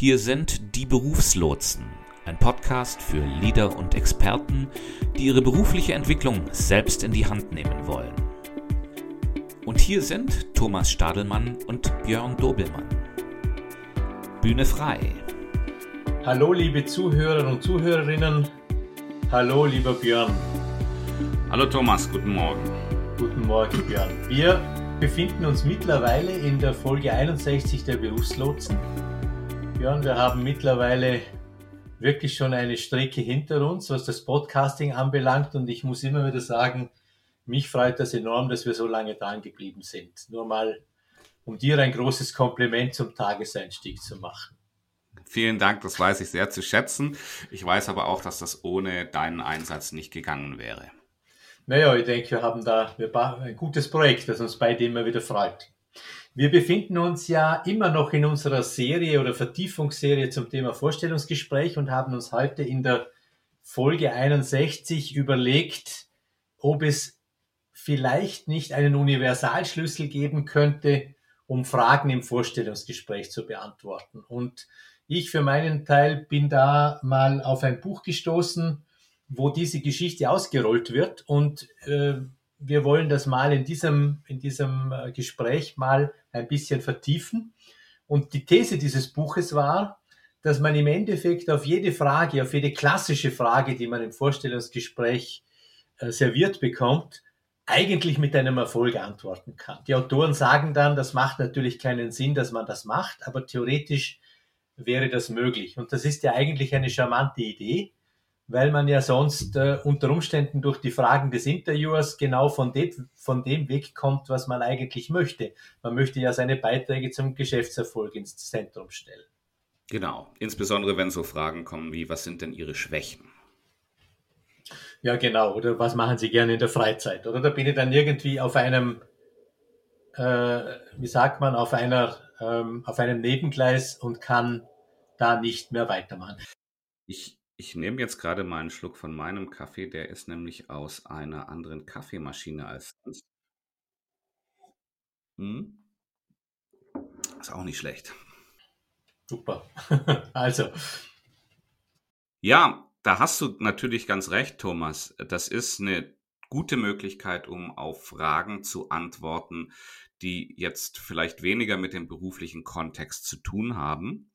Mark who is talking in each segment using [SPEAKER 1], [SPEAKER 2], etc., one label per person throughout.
[SPEAKER 1] Hier sind die Berufslotsen, ein Podcast für Leader und Experten, die ihre berufliche Entwicklung selbst in die Hand nehmen wollen. Und hier sind Thomas Stadelmann und Björn Dobelmann. Bühne frei.
[SPEAKER 2] Hallo liebe Zuhörer und Zuhörerinnen. Hallo lieber Björn.
[SPEAKER 3] Hallo Thomas, guten Morgen.
[SPEAKER 2] Guten Morgen Björn. Wir befinden uns mittlerweile in der Folge 61 der Berufslotsen. Björn, wir haben mittlerweile wirklich schon eine Strecke hinter uns, was das Podcasting anbelangt. Und ich muss immer wieder sagen, mich freut das enorm, dass wir so lange dran geblieben sind. Nur mal, um dir ein großes Kompliment zum Tageseinstieg zu machen.
[SPEAKER 3] Vielen Dank, das weiß ich sehr zu schätzen. Ich weiß aber auch, dass das ohne deinen Einsatz nicht gegangen wäre.
[SPEAKER 2] Naja, ich denke, wir haben da ein gutes Projekt, das uns beide immer wieder freut. Wir befinden uns ja immer noch in unserer Serie oder Vertiefungsserie zum Thema Vorstellungsgespräch und haben uns heute in der Folge 61 überlegt, ob es vielleicht nicht einen Universalschlüssel geben könnte, um Fragen im Vorstellungsgespräch zu beantworten. Und ich für meinen Teil bin da mal auf ein Buch gestoßen, wo diese Geschichte ausgerollt wird und äh, wir wollen das mal in diesem, in diesem äh, Gespräch mal ein bisschen vertiefen. Und die These dieses Buches war, dass man im Endeffekt auf jede Frage, auf jede klassische Frage, die man im Vorstellungsgespräch äh, serviert bekommt, eigentlich mit einem Erfolg antworten kann. Die Autoren sagen dann, das macht natürlich keinen Sinn, dass man das macht, aber theoretisch wäre das möglich. Und das ist ja eigentlich eine charmante Idee, weil man ja sonst äh, unter Umständen durch die Fragen des Interviewers genau von dem, von dem wegkommt, was man eigentlich möchte. Man möchte ja seine Beiträge zum Geschäftserfolg ins Zentrum stellen.
[SPEAKER 3] Genau, insbesondere wenn so Fragen kommen wie, was sind denn Ihre Schwächen?
[SPEAKER 2] Ja, genau, oder was machen Sie gerne in der Freizeit? Oder da bin ich dann irgendwie auf einem, äh, wie sagt man, auf einer, ähm, auf einem Nebengleis und kann da nicht mehr weitermachen.
[SPEAKER 3] Ich ich nehme jetzt gerade mal einen Schluck von meinem Kaffee, der ist nämlich aus einer anderen Kaffeemaschine als sonst. Hm? Ist auch nicht schlecht.
[SPEAKER 2] Super. also.
[SPEAKER 3] Ja, da hast du natürlich ganz recht, Thomas. Das ist eine gute Möglichkeit, um auf Fragen zu antworten, die jetzt vielleicht weniger mit dem beruflichen Kontext zu tun haben.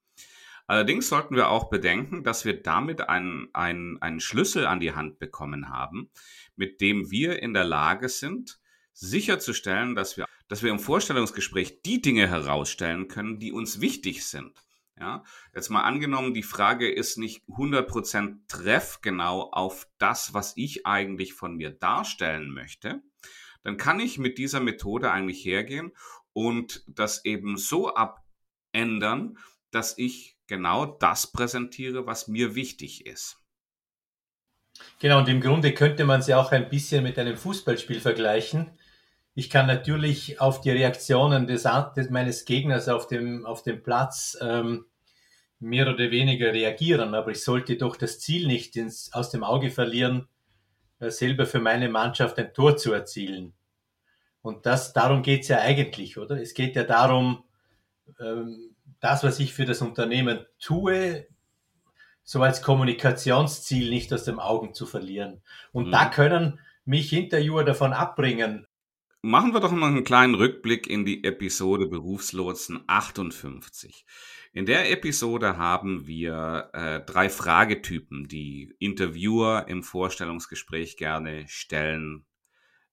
[SPEAKER 3] Allerdings sollten wir auch bedenken, dass wir damit einen, einen, einen Schlüssel an die Hand bekommen haben, mit dem wir in der Lage sind, sicherzustellen, dass wir, dass wir im Vorstellungsgespräch die Dinge herausstellen können, die uns wichtig sind. Ja, jetzt mal angenommen, die Frage ist nicht 100% treffgenau auf das, was ich eigentlich von mir darstellen möchte, dann kann ich mit dieser Methode eigentlich hergehen und das eben so abändern, dass ich genau das präsentiere, was mir wichtig ist.
[SPEAKER 2] Genau, und im Grunde könnte man sie auch ein bisschen mit einem Fußballspiel vergleichen. Ich kann natürlich auf die Reaktionen des, des meines Gegners auf dem, auf dem Platz ähm, mehr oder weniger reagieren, aber ich sollte doch das Ziel nicht ins, aus dem Auge verlieren, äh, selber für meine Mannschaft ein Tor zu erzielen. Und das, darum geht es ja eigentlich, oder? Es geht ja darum, ähm, das, was ich für das Unternehmen tue, so als Kommunikationsziel nicht aus den Augen zu verlieren. Und mhm. da können mich Interviewer davon abbringen.
[SPEAKER 3] Machen wir doch mal einen kleinen Rückblick in die Episode Berufslotsen 58. In der Episode haben wir äh, drei Fragetypen, die Interviewer im Vorstellungsgespräch gerne stellen,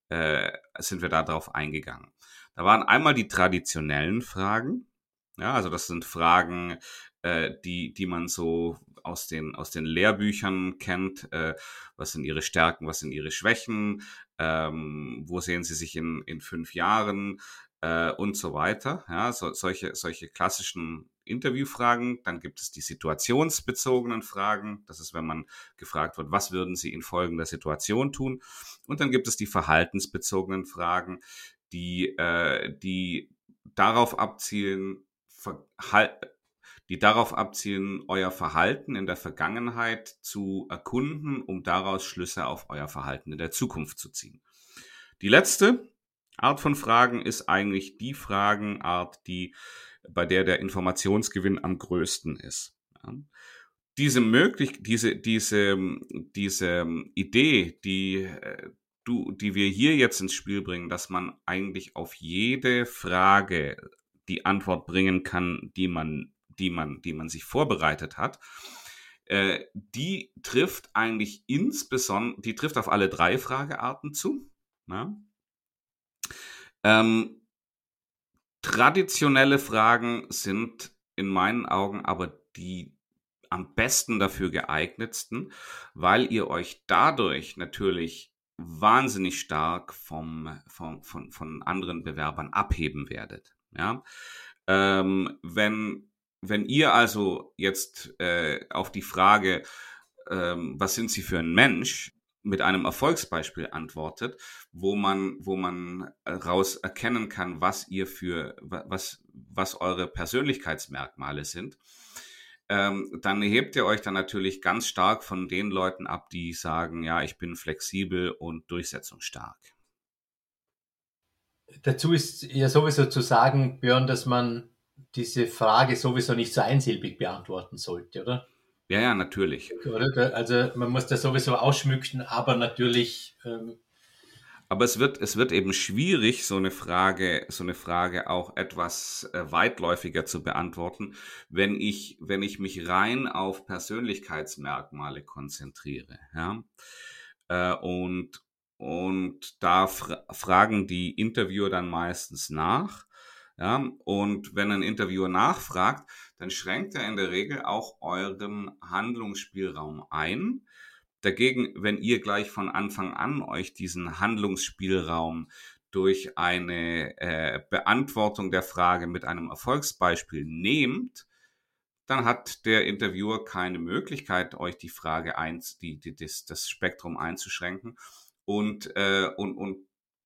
[SPEAKER 3] äh, sind wir darauf eingegangen. Da waren einmal die traditionellen Fragen, ja, also das sind Fragen, äh, die, die man so aus den, aus den Lehrbüchern kennt. Äh, was sind ihre Stärken, was sind ihre Schwächen, ähm, wo sehen sie sich in, in fünf Jahren äh, und so weiter. Ja, so, solche, solche klassischen Interviewfragen. Dann gibt es die situationsbezogenen Fragen. Das ist, wenn man gefragt wird, was würden Sie in folgender Situation tun? Und dann gibt es die verhaltensbezogenen Fragen, die, äh, die darauf abzielen, die darauf abzielen, euer Verhalten in der Vergangenheit zu erkunden, um daraus Schlüsse auf euer Verhalten in der Zukunft zu ziehen. Die letzte Art von Fragen ist eigentlich die Fragenart, die bei der der Informationsgewinn am größten ist. Ja. Diese möglich, diese, diese, diese Idee, die äh, du, die wir hier jetzt ins Spiel bringen, dass man eigentlich auf jede Frage die Antwort bringen kann, die man, die man, die man sich vorbereitet hat, äh, die trifft eigentlich insbesondere, die trifft auf alle drei Fragearten zu. Ja? Ähm, traditionelle Fragen sind in meinen Augen aber die am besten dafür geeignetsten, weil ihr euch dadurch natürlich wahnsinnig stark vom, vom, von, von anderen Bewerbern abheben werdet. Ja? Ähm, wenn, wenn ihr also jetzt äh, auf die Frage, ähm, was sind Sie für ein Mensch, mit einem Erfolgsbeispiel antwortet, wo man, wo man raus erkennen kann, was ihr für, was, was eure Persönlichkeitsmerkmale sind, ähm, dann hebt ihr euch dann natürlich ganz stark von den Leuten ab, die sagen, ja, ich bin flexibel und durchsetzungsstark.
[SPEAKER 2] Dazu ist ja sowieso zu sagen, Björn, dass man diese Frage sowieso nicht so einsilbig beantworten sollte, oder?
[SPEAKER 3] Ja, ja, natürlich.
[SPEAKER 2] Also man muss das sowieso ausschmücken, aber natürlich. Ähm
[SPEAKER 3] aber es wird, es wird eben schwierig, so eine Frage, so eine Frage auch etwas äh, weitläufiger zu beantworten, wenn ich, wenn ich mich rein auf Persönlichkeitsmerkmale konzentriere. Ja? Äh, und, und da fra fragen die Interviewer dann meistens nach. Ja? Und wenn ein Interviewer nachfragt, dann schränkt er in der Regel auch euren Handlungsspielraum ein. Dagegen, wenn ihr gleich von Anfang an euch diesen Handlungsspielraum durch eine äh, Beantwortung der Frage mit einem Erfolgsbeispiel nehmt, dann hat der Interviewer keine Möglichkeit, euch die Frage eins, die, die, das, das Spektrum einzuschränken und, äh, und, und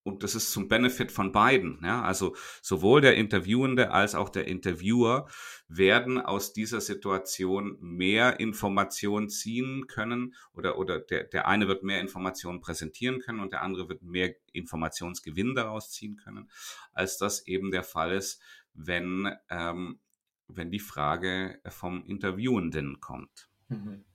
[SPEAKER 3] und das ist zum Benefit von beiden. Ja? Also sowohl der Interviewende als auch der Interviewer werden aus dieser Situation mehr Informationen ziehen können oder, oder der, der eine wird mehr Informationen präsentieren können und der andere wird mehr Informationsgewinn daraus ziehen können, als das eben der Fall ist, wenn, ähm, wenn die Frage vom Interviewenden kommt. Mhm.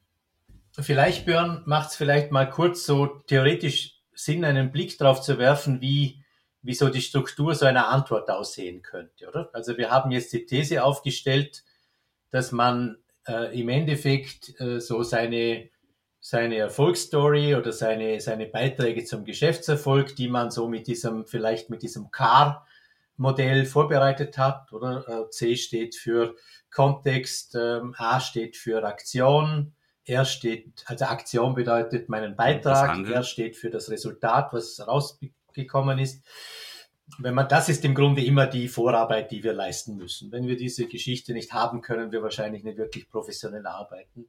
[SPEAKER 2] Vielleicht, Björn, macht es vielleicht mal kurz so theoretisch Sinn, einen Blick darauf zu werfen, wie, wie so die Struktur so einer Antwort aussehen könnte, oder? Also wir haben jetzt die These aufgestellt, dass man äh, im Endeffekt äh, so seine, seine Erfolgsstory oder seine, seine Beiträge zum Geschäftserfolg, die man so mit diesem, vielleicht mit diesem CAR-Modell vorbereitet hat, oder? Äh, C steht für Kontext, ähm, A steht für Aktion, er steht, also Aktion bedeutet meinen Beitrag, er steht für das Resultat, was rausgekommen ist. Wenn man, das ist im Grunde immer die Vorarbeit, die wir leisten müssen. Wenn wir diese Geschichte nicht haben, können wir wahrscheinlich nicht wirklich professionell arbeiten.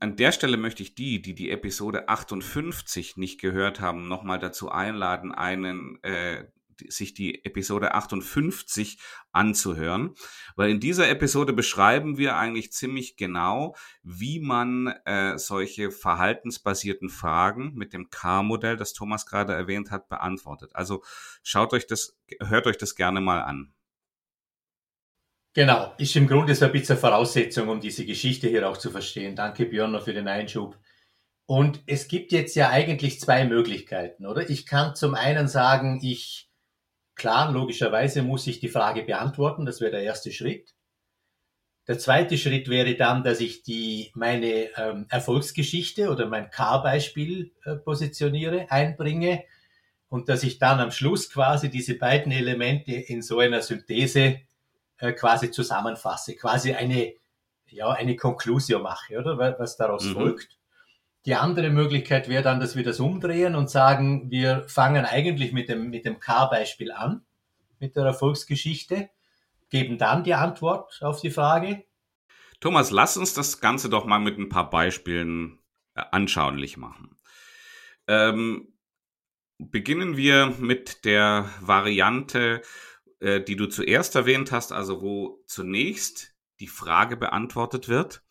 [SPEAKER 3] An der Stelle möchte ich die, die die Episode 58 nicht gehört haben, nochmal dazu einladen, einen äh, sich die Episode 58 anzuhören, weil in dieser Episode beschreiben wir eigentlich ziemlich genau, wie man äh, solche verhaltensbasierten Fragen mit dem K-Modell, das Thomas gerade erwähnt hat, beantwortet. Also schaut euch das, hört euch das gerne mal an.
[SPEAKER 2] Genau, ist im Grunde so ein bisschen Voraussetzung, um diese Geschichte hier auch zu verstehen. Danke Björn noch für den Einschub. Und es gibt jetzt ja eigentlich zwei Möglichkeiten, oder? Ich kann zum einen sagen, ich Klar, logischerweise muss ich die Frage beantworten, das wäre der erste Schritt. Der zweite Schritt wäre dann, dass ich die, meine ähm, Erfolgsgeschichte oder mein K-Beispiel äh, positioniere, einbringe und dass ich dann am Schluss quasi diese beiden Elemente in so einer Synthese äh, quasi zusammenfasse, quasi eine, ja, eine Conclusio mache, oder was daraus mhm. folgt. Die andere Möglichkeit wäre dann, dass wir das umdrehen und sagen, wir fangen eigentlich mit dem, mit dem K-Beispiel an, mit der Erfolgsgeschichte, geben dann die Antwort auf die Frage.
[SPEAKER 3] Thomas, lass uns das Ganze doch mal mit ein paar Beispielen äh, anschaulich machen. Ähm, beginnen wir mit der Variante, äh, die du zuerst erwähnt hast, also wo zunächst die Frage beantwortet wird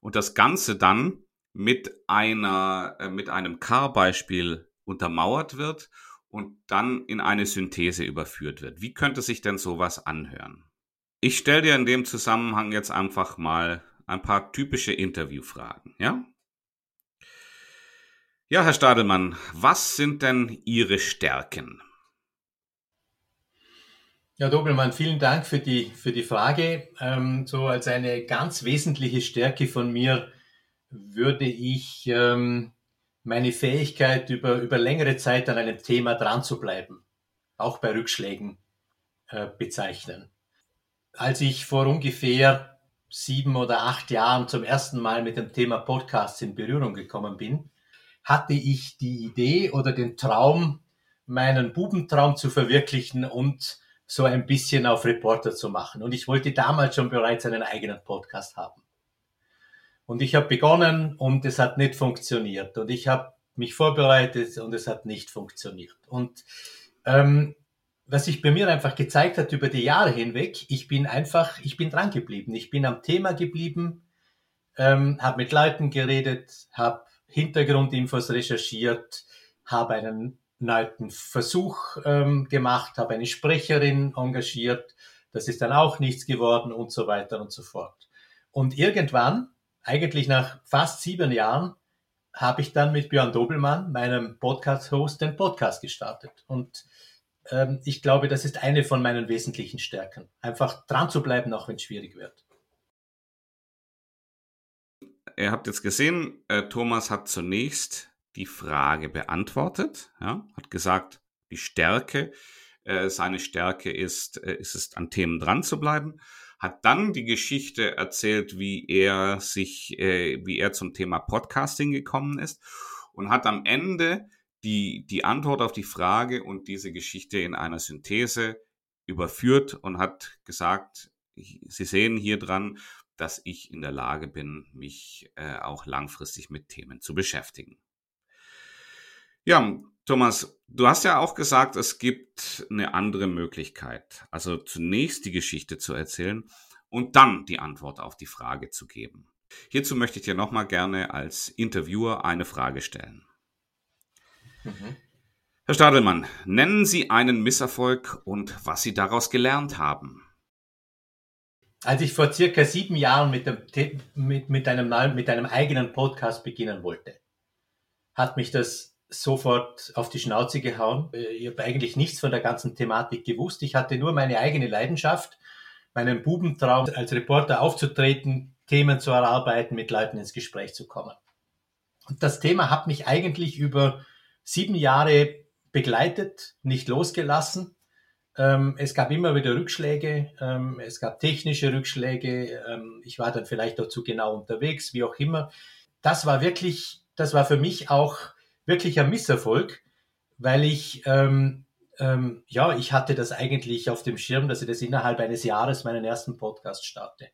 [SPEAKER 3] und das Ganze dann mit einer, äh, mit einem Car-Beispiel untermauert wird und dann in eine Synthese überführt wird. Wie könnte sich denn sowas anhören? Ich stelle dir in dem Zusammenhang jetzt einfach mal ein paar typische Interviewfragen, ja? Ja, Herr Stadelmann, was sind denn Ihre Stärken?
[SPEAKER 2] Ja, Dobelmann, vielen Dank für die, für die Frage. Ähm, so als eine ganz wesentliche Stärke von mir würde ich ähm, meine Fähigkeit, über, über längere Zeit an einem Thema dran zu bleiben, auch bei Rückschlägen, äh, bezeichnen. Als ich vor ungefähr sieben oder acht Jahren zum ersten Mal mit dem Thema Podcasts in Berührung gekommen bin, hatte ich die Idee oder den Traum, meinen Bubentraum zu verwirklichen und so ein bisschen auf Reporter zu machen. Und ich wollte damals schon bereits einen eigenen Podcast haben. Und ich habe begonnen und es hat nicht funktioniert. Und ich habe mich vorbereitet und es hat nicht funktioniert. Und ähm, was sich bei mir einfach gezeigt hat über die Jahre hinweg, ich bin einfach, ich bin dran geblieben. Ich bin am Thema geblieben, ähm, habe mit Leuten geredet, habe Hintergrundinfos recherchiert, habe einen neuen Versuch ähm, gemacht, habe eine Sprecherin engagiert, das ist dann auch nichts geworden und so weiter und so fort. Und irgendwann eigentlich nach fast sieben Jahren habe ich dann mit Björn Dobelmann, meinem Podcast-Host, den Podcast gestartet. Und ähm, ich glaube, das ist eine von meinen wesentlichen Stärken. Einfach dran zu bleiben, auch wenn es schwierig wird.
[SPEAKER 3] Ihr habt jetzt gesehen, äh, Thomas hat zunächst die Frage beantwortet, ja, hat gesagt, die Stärke, äh, seine Stärke ist, äh, ist es, an Themen dran zu bleiben hat dann die Geschichte erzählt, wie er sich, äh, wie er zum Thema Podcasting gekommen ist und hat am Ende die, die Antwort auf die Frage und diese Geschichte in einer Synthese überführt und hat gesagt, Sie sehen hier dran, dass ich in der Lage bin, mich äh, auch langfristig mit Themen zu beschäftigen. Ja, Thomas, du hast ja auch gesagt, es gibt eine andere Möglichkeit. Also zunächst die Geschichte zu erzählen und dann die Antwort auf die Frage zu geben. Hierzu möchte ich dir nochmal gerne als Interviewer eine Frage stellen. Mhm. Herr Stadelmann, nennen Sie einen Misserfolg und was Sie daraus gelernt haben.
[SPEAKER 2] Als ich vor circa sieben Jahren mit, dem, mit, mit, einem, mit einem eigenen Podcast beginnen wollte, hat mich das sofort auf die Schnauze gehauen. Äh, ich habe eigentlich nichts von der ganzen Thematik gewusst. Ich hatte nur meine eigene Leidenschaft, meinen Bubentraum, als Reporter aufzutreten, Themen zu erarbeiten, mit Leuten ins Gespräch zu kommen. Und das Thema hat mich eigentlich über sieben Jahre begleitet, nicht losgelassen. Ähm, es gab immer wieder Rückschläge, ähm, es gab technische Rückschläge, ähm, ich war dann vielleicht auch zu genau unterwegs, wie auch immer. Das war wirklich, das war für mich auch wirklicher Misserfolg, weil ich, ähm, ähm, ja, ich hatte das eigentlich auf dem Schirm, dass ich das innerhalb eines Jahres meinen ersten Podcast starte.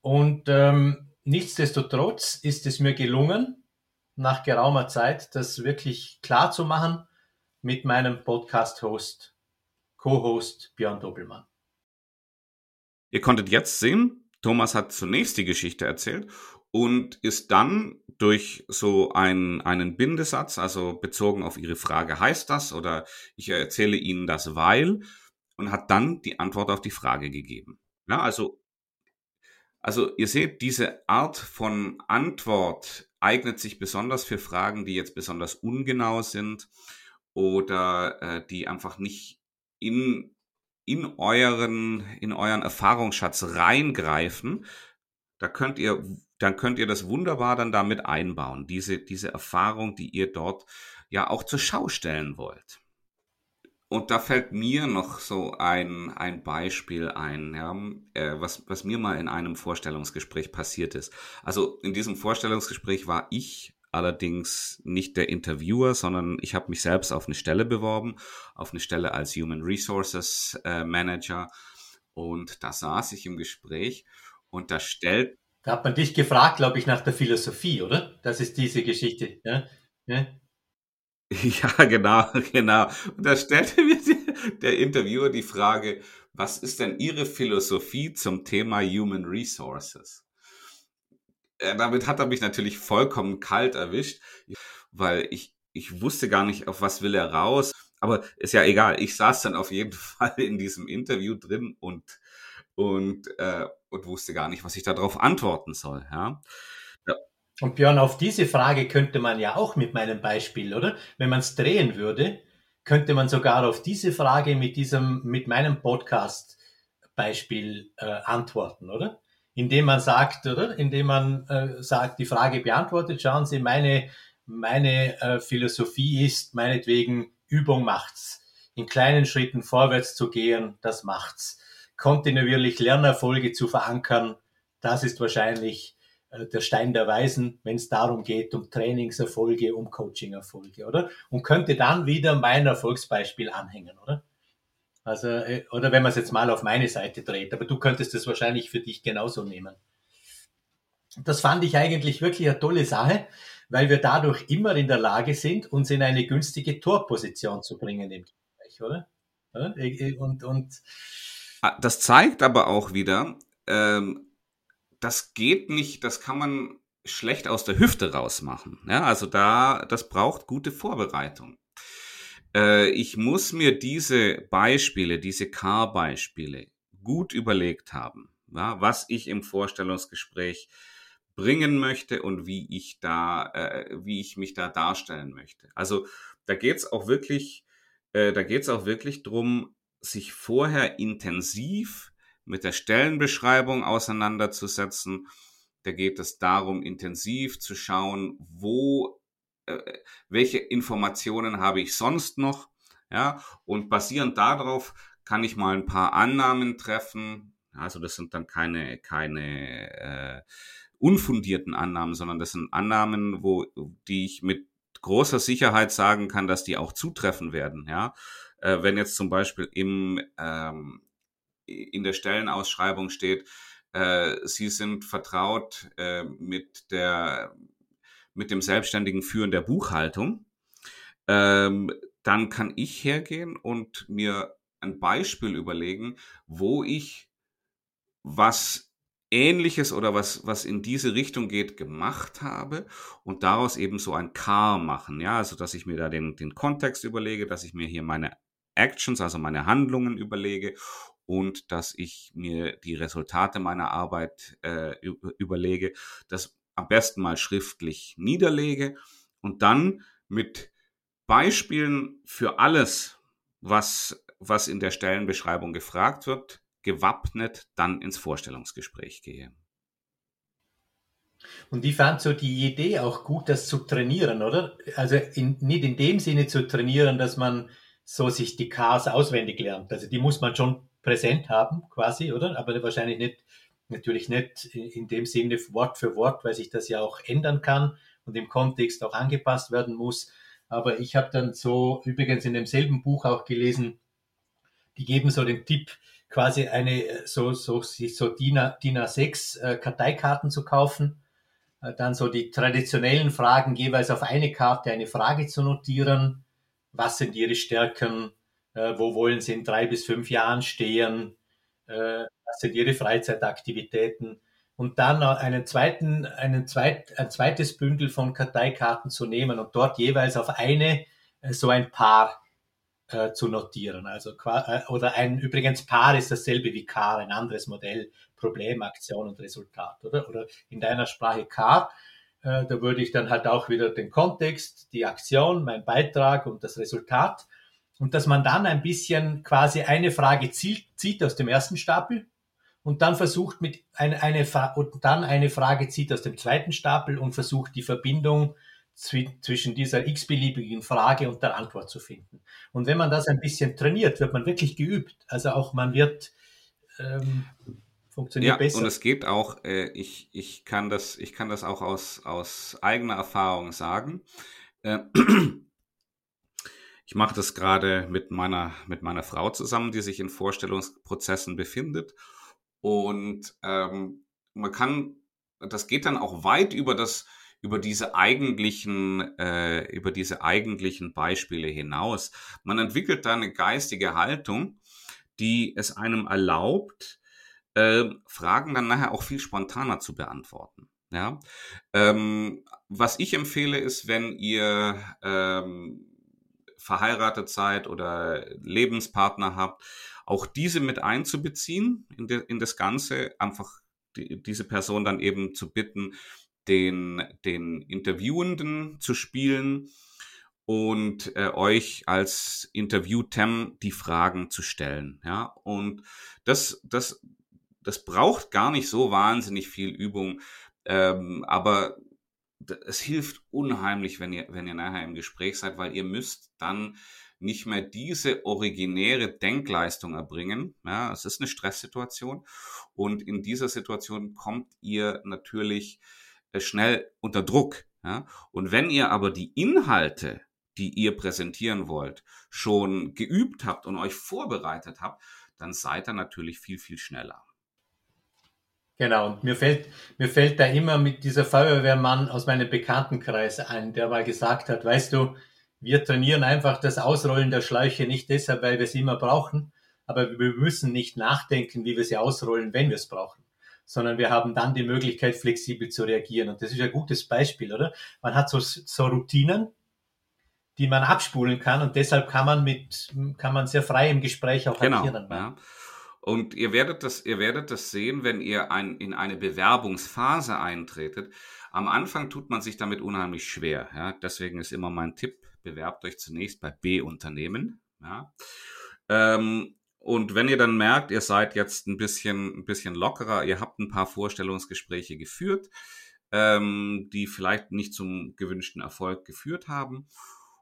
[SPEAKER 2] Und ähm, nichtsdestotrotz ist es mir gelungen, nach geraumer Zeit das wirklich klar zu machen mit meinem Podcast-Host, Co-Host Björn Doppelmann.
[SPEAKER 3] Ihr konntet jetzt sehen, Thomas hat zunächst die Geschichte erzählt und ist dann durch so einen, einen Bindesatz, also bezogen auf Ihre Frage, heißt das oder ich erzähle Ihnen das, weil, und hat dann die Antwort auf die Frage gegeben. Ja, also, also ihr seht, diese Art von Antwort eignet sich besonders für Fragen, die jetzt besonders ungenau sind oder äh, die einfach nicht in in euren, in euren Erfahrungsschatz reingreifen, da könnt ihr dann könnt ihr das wunderbar dann damit einbauen, diese, diese Erfahrung, die ihr dort ja auch zur Schau stellen wollt. Und da fällt mir noch so ein, ein Beispiel ein, ja, äh, was, was mir mal in einem Vorstellungsgespräch passiert ist. Also in diesem Vorstellungsgespräch war ich allerdings nicht der Interviewer, sondern ich habe mich selbst auf eine Stelle beworben, auf eine Stelle als Human Resources äh, Manager. Und da saß ich im Gespräch und da stellt
[SPEAKER 2] da hat man dich gefragt, glaube ich, nach der Philosophie, oder? Das ist diese Geschichte. Ja,
[SPEAKER 3] ja? ja genau, genau. Und da stellte mir der Interviewer die Frage, was ist denn Ihre Philosophie zum Thema Human Resources? Äh, damit hat er mich natürlich vollkommen kalt erwischt, weil ich, ich wusste gar nicht, auf was will er raus. Aber ist ja egal. Ich saß dann auf jeden Fall in diesem Interview drin und und, äh, und wusste gar nicht, was ich darauf antworten soll. Ja.
[SPEAKER 2] Und Björn, auf diese Frage könnte man ja auch mit meinem Beispiel, oder? Wenn man es drehen würde, könnte man sogar auf diese Frage mit diesem, mit meinem Podcast Beispiel äh, antworten, oder? Indem man sagt, oder? Indem man äh, sagt, die Frage beantwortet, schauen Sie, meine, meine äh, Philosophie ist, meinetwegen, Übung macht's. In kleinen Schritten vorwärts zu gehen, das macht's. Kontinuierlich Lernerfolge zu verankern, das ist wahrscheinlich äh, der Stein der Weisen, wenn es darum geht, um Trainingserfolge, um Coachingerfolge, oder? Und könnte dann wieder mein Erfolgsbeispiel anhängen, oder? Also, äh, oder wenn man es jetzt mal auf meine Seite dreht, aber du könntest es wahrscheinlich für dich genauso nehmen. Das fand ich eigentlich wirklich eine tolle Sache, weil wir dadurch immer in der Lage sind, uns in eine günstige Torposition zu bringen im Gespräch, oder?
[SPEAKER 3] Äh, und, und das zeigt aber auch wieder, ähm, das geht nicht, das kann man schlecht aus der Hüfte rausmachen. Ja, also da, das braucht gute Vorbereitung. Äh, ich muss mir diese Beispiele, diese Car-Beispiele gut überlegt haben, ja, was ich im Vorstellungsgespräch bringen möchte und wie ich da, äh, wie ich mich da darstellen möchte. Also da geht's auch wirklich, äh, da geht's auch wirklich drum, sich vorher intensiv mit der Stellenbeschreibung auseinanderzusetzen. Da geht es darum, intensiv zu schauen, wo, äh, welche Informationen habe ich sonst noch, ja, und basierend darauf kann ich mal ein paar Annahmen treffen. Also das sind dann keine, keine äh, unfundierten Annahmen, sondern das sind Annahmen, wo, die ich mit großer Sicherheit sagen kann, dass die auch zutreffen werden. Ja, äh, wenn jetzt zum Beispiel im ähm, in der Stellenausschreibung steht, äh, Sie sind vertraut äh, mit der mit dem selbstständigen Führen der Buchhaltung, ähm, dann kann ich hergehen und mir ein Beispiel überlegen, wo ich was Ähnliches oder was, was in diese Richtung geht, gemacht habe und daraus eben so ein Car machen. Ja, also, dass ich mir da den, den Kontext überlege, dass ich mir hier meine Actions, also meine Handlungen überlege und dass ich mir die Resultate meiner Arbeit äh, überlege, das am besten mal schriftlich niederlege und dann mit Beispielen für alles, was, was in der Stellenbeschreibung gefragt wird, gewappnet dann ins Vorstellungsgespräch gehe.
[SPEAKER 2] Und ich fand so die Idee auch gut, das zu trainieren, oder? Also in, nicht in dem Sinne zu trainieren, dass man so sich die Cars auswendig lernt. Also die muss man schon präsent haben, quasi, oder? Aber wahrscheinlich nicht, natürlich nicht in dem Sinne Wort für Wort, weil sich das ja auch ändern kann und im Kontext auch angepasst werden muss. Aber ich habe dann so übrigens in demselben Buch auch gelesen, die geben so den Tipp, quasi eine so so so DIN A6 äh, Karteikarten zu kaufen, äh, dann so die traditionellen Fragen jeweils auf eine Karte eine Frage zu notieren. Was sind ihre Stärken? äh, wo wollen sie in drei bis fünf Jahren stehen, äh, was sind ihre Freizeitaktivitäten und dann einen zweiten, einen zweit, ein zweites Bündel von Karteikarten zu nehmen und dort jeweils auf eine äh, so ein Paar äh, zu notieren. Also äh, oder ein übrigens Paar ist dasselbe wie Car, ein anderes Modell, Problem, Aktion und Resultat, oder? Oder in deiner Sprache Car. Äh, da würde ich dann halt auch wieder den Kontext, die Aktion, mein Beitrag und das Resultat und dass man dann ein bisschen quasi eine Frage zieht, zieht aus dem ersten Stapel und dann versucht mit eine, eine und dann eine Frage zieht aus dem zweiten Stapel und versucht die Verbindung zwischen dieser x-beliebigen Frage und der Antwort zu finden. Und wenn man das ein bisschen trainiert, wird man wirklich geübt. Also auch man wird ähm, funktioniert ja, besser.
[SPEAKER 3] Und es geht auch, äh, ich, ich, kann das, ich kann das auch aus, aus eigener Erfahrung sagen. Äh, ich mache das gerade mit meiner, mit meiner Frau zusammen, die sich in Vorstellungsprozessen befindet. Und ähm, man kann, das geht dann auch weit über das, über diese eigentlichen, äh, über diese eigentlichen Beispiele hinaus. Man entwickelt da eine geistige Haltung, die es einem erlaubt, äh, Fragen dann nachher auch viel spontaner zu beantworten. Ja, ähm, was ich empfehle ist, wenn ihr ähm, verheiratet seid oder Lebenspartner habt, auch diese mit einzubeziehen in, de, in das Ganze, einfach die, diese Person dann eben zu bitten, den, den Interviewenden zu spielen und äh, euch als Interview-Tem die Fragen zu stellen. Ja, und das, das, das braucht gar nicht so wahnsinnig viel Übung, ähm, aber es hilft unheimlich, wenn ihr, wenn ihr nachher im Gespräch seid, weil ihr müsst dann nicht mehr diese originäre Denkleistung erbringen. Ja, es ist eine Stresssituation und in dieser Situation kommt ihr natürlich äh, schnell unter Druck. Ja? Und wenn ihr aber die Inhalte die ihr präsentieren wollt, schon geübt habt und euch vorbereitet habt, dann seid ihr natürlich viel, viel schneller.
[SPEAKER 2] Genau, und mir fällt, mir fällt da immer mit dieser Feuerwehrmann aus meinem Bekanntenkreis ein, der mal gesagt hat, weißt du, wir trainieren einfach das Ausrollen der Schläuche nicht deshalb, weil wir es immer brauchen, aber wir müssen nicht nachdenken, wie wir sie ausrollen, wenn wir es brauchen, sondern wir haben dann die Möglichkeit, flexibel zu reagieren. Und das ist ein gutes Beispiel, oder? Man hat so, so Routinen, die man abspulen kann und deshalb kann man mit, kann man sehr frei im Gespräch auch
[SPEAKER 3] genau, agieren. Ja. Und ihr werdet das, ihr werdet das sehen, wenn ihr ein, in eine Bewerbungsphase eintretet. Am Anfang tut man sich damit unheimlich schwer. Ja. Deswegen ist immer mein Tipp, bewerbt euch zunächst bei B-Unternehmen. Ja. Ähm, und wenn ihr dann merkt, ihr seid jetzt ein bisschen, ein bisschen lockerer, ihr habt ein paar Vorstellungsgespräche geführt, ähm, die vielleicht nicht zum gewünschten Erfolg geführt haben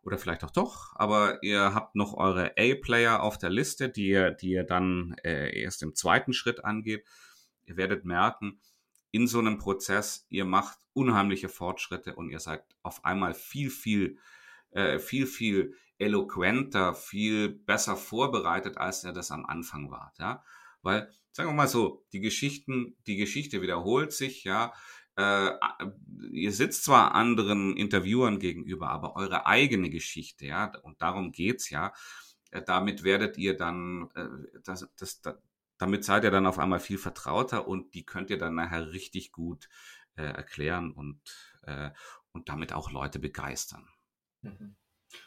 [SPEAKER 3] oder vielleicht auch doch, aber ihr habt noch eure A-Player auf der Liste, die ihr, die ihr dann äh, erst im zweiten Schritt angeht. Ihr werdet merken, in so einem Prozess, ihr macht unheimliche Fortschritte und ihr seid auf einmal viel, viel, äh, viel, viel eloquenter, viel besser vorbereitet, als ihr das am Anfang wart, ja. Weil, sagen wir mal so, die Geschichten, die Geschichte wiederholt sich, ja äh, ihr sitzt zwar anderen Interviewern gegenüber, aber eure eigene Geschichte, ja, und darum geht's ja. Äh, damit werdet ihr dann, äh, das, das, das, damit seid ihr dann auf einmal viel vertrauter und die könnt ihr dann nachher richtig gut äh, erklären und, äh, und damit auch Leute begeistern.
[SPEAKER 2] Mhm.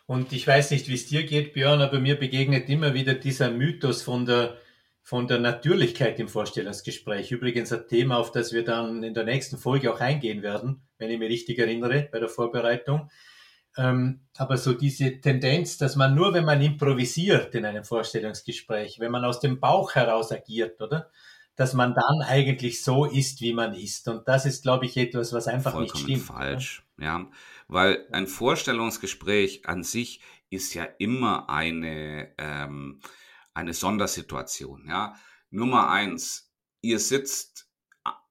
[SPEAKER 2] Und ich weiß nicht, wie es dir geht, Björn, aber mir begegnet immer wieder dieser Mythos von der von der Natürlichkeit im Vorstellungsgespräch. Übrigens ein Thema, auf das wir dann in der nächsten Folge auch eingehen werden, wenn ich mich richtig erinnere, bei der Vorbereitung. Ähm, aber so diese Tendenz, dass man nur, wenn man improvisiert in einem Vorstellungsgespräch, wenn man aus dem Bauch heraus agiert, oder? Dass man dann eigentlich so ist, wie man ist. Und das ist, glaube ich, etwas, was einfach
[SPEAKER 3] Vollkommen
[SPEAKER 2] nicht
[SPEAKER 3] stimmt. falsch. Ja? ja, weil ein Vorstellungsgespräch an sich ist ja immer eine, ähm, eine Sondersituation. Ja? Nummer eins, ihr sitzt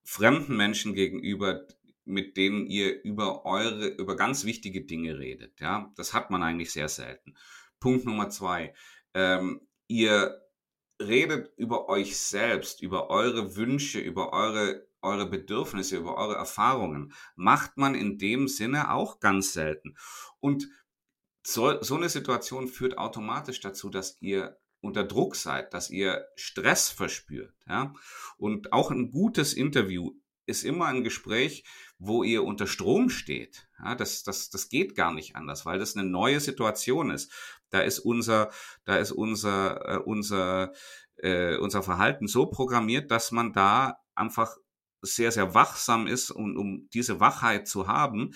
[SPEAKER 3] fremden Menschen gegenüber, mit denen ihr über eure, über ganz wichtige Dinge redet. Ja, das hat man eigentlich sehr selten. Punkt Nummer zwei, ähm, ihr redet über euch selbst, über eure Wünsche, über eure, eure Bedürfnisse, über eure Erfahrungen. Macht man in dem Sinne auch ganz selten. Und so, so eine Situation führt automatisch dazu, dass ihr unter Druck seid, dass ihr Stress verspürt. Ja? Und auch ein gutes Interview ist immer ein Gespräch, wo ihr unter Strom steht. Ja, das, das, das geht gar nicht anders, weil das eine neue Situation ist. Da ist unser, da ist unser, äh, unser, äh, unser Verhalten so programmiert, dass man da einfach sehr, sehr wachsam ist und um diese Wachheit zu haben,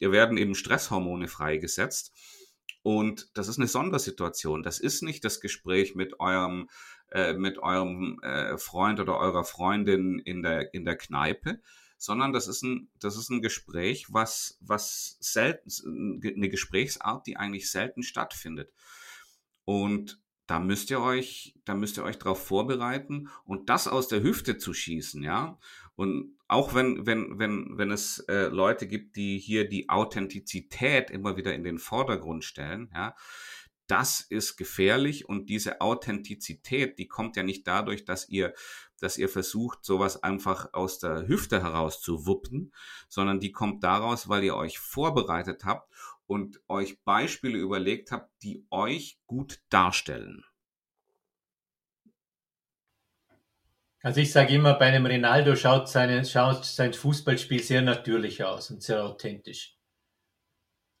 [SPEAKER 3] werden eben Stresshormone freigesetzt. Und das ist eine Sondersituation. Das ist nicht das Gespräch mit eurem, äh, mit eurem äh, Freund oder eurer Freundin in der, in der Kneipe, sondern das ist ein, das ist ein Gespräch, was, was selten, eine Gesprächsart, die eigentlich selten stattfindet. Und da müsst ihr euch, da müsst ihr euch darauf vorbereiten und das aus der Hüfte zu schießen, ja. Und auch wenn, wenn, wenn, wenn es äh, Leute gibt, die hier die Authentizität immer wieder in den Vordergrund stellen, ja, das ist gefährlich und diese Authentizität, die kommt ja nicht dadurch, dass ihr, dass ihr versucht, sowas einfach aus der Hüfte heraus zu wuppen, sondern die kommt daraus, weil ihr euch vorbereitet habt und euch Beispiele überlegt habt, die euch gut darstellen.
[SPEAKER 2] Also ich sage immer, bei einem Ronaldo schaut, seine, schaut sein Fußballspiel sehr natürlich aus und sehr authentisch.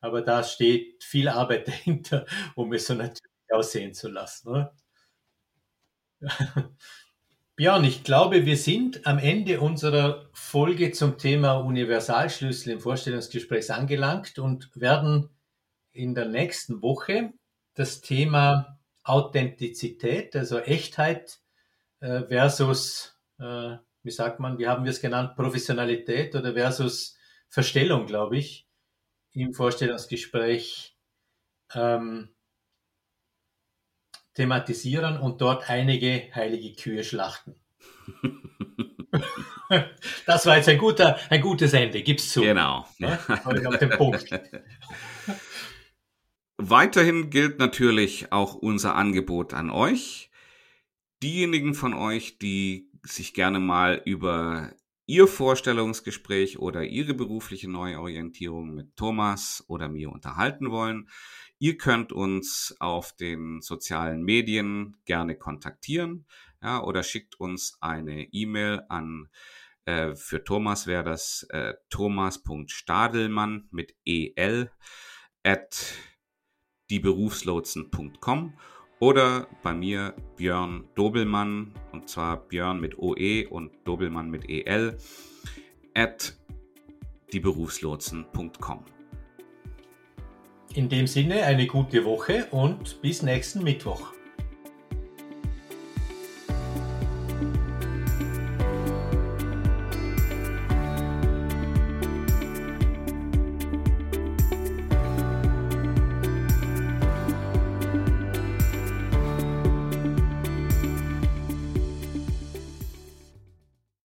[SPEAKER 2] Aber da steht viel Arbeit dahinter, um es so natürlich aussehen zu lassen. Oder? Björn, ich glaube, wir sind am Ende unserer Folge zum Thema Universalschlüssel im Vorstellungsgespräch angelangt und werden in der nächsten Woche das Thema Authentizität, also Echtheit äh, versus, äh, wie sagt man, wie haben wir es genannt, Professionalität oder versus Verstellung, glaube ich, im Vorstellungsgespräch ähm, thematisieren und dort einige heilige Kühe schlachten. das war jetzt ein, guter, ein gutes Ende, gib's zu.
[SPEAKER 3] Genau.
[SPEAKER 2] Ja, auf den Punkt.
[SPEAKER 3] Weiterhin gilt natürlich auch unser Angebot an euch. Diejenigen von euch, die sich gerne mal über Ihr Vorstellungsgespräch oder Ihre berufliche Neuorientierung mit Thomas oder mir unterhalten wollen, Ihr könnt uns auf den sozialen Medien gerne kontaktieren ja, oder schickt uns eine E-Mail an äh, für Thomas wäre das äh, thomas.stadelmann mit el at dieberufslotsen.com oder bei mir Björn Dobelmann und zwar Björn mit OE und Dobelmann mit EL at dieberufslotsen.com.
[SPEAKER 2] In dem Sinne eine gute Woche und bis nächsten Mittwoch.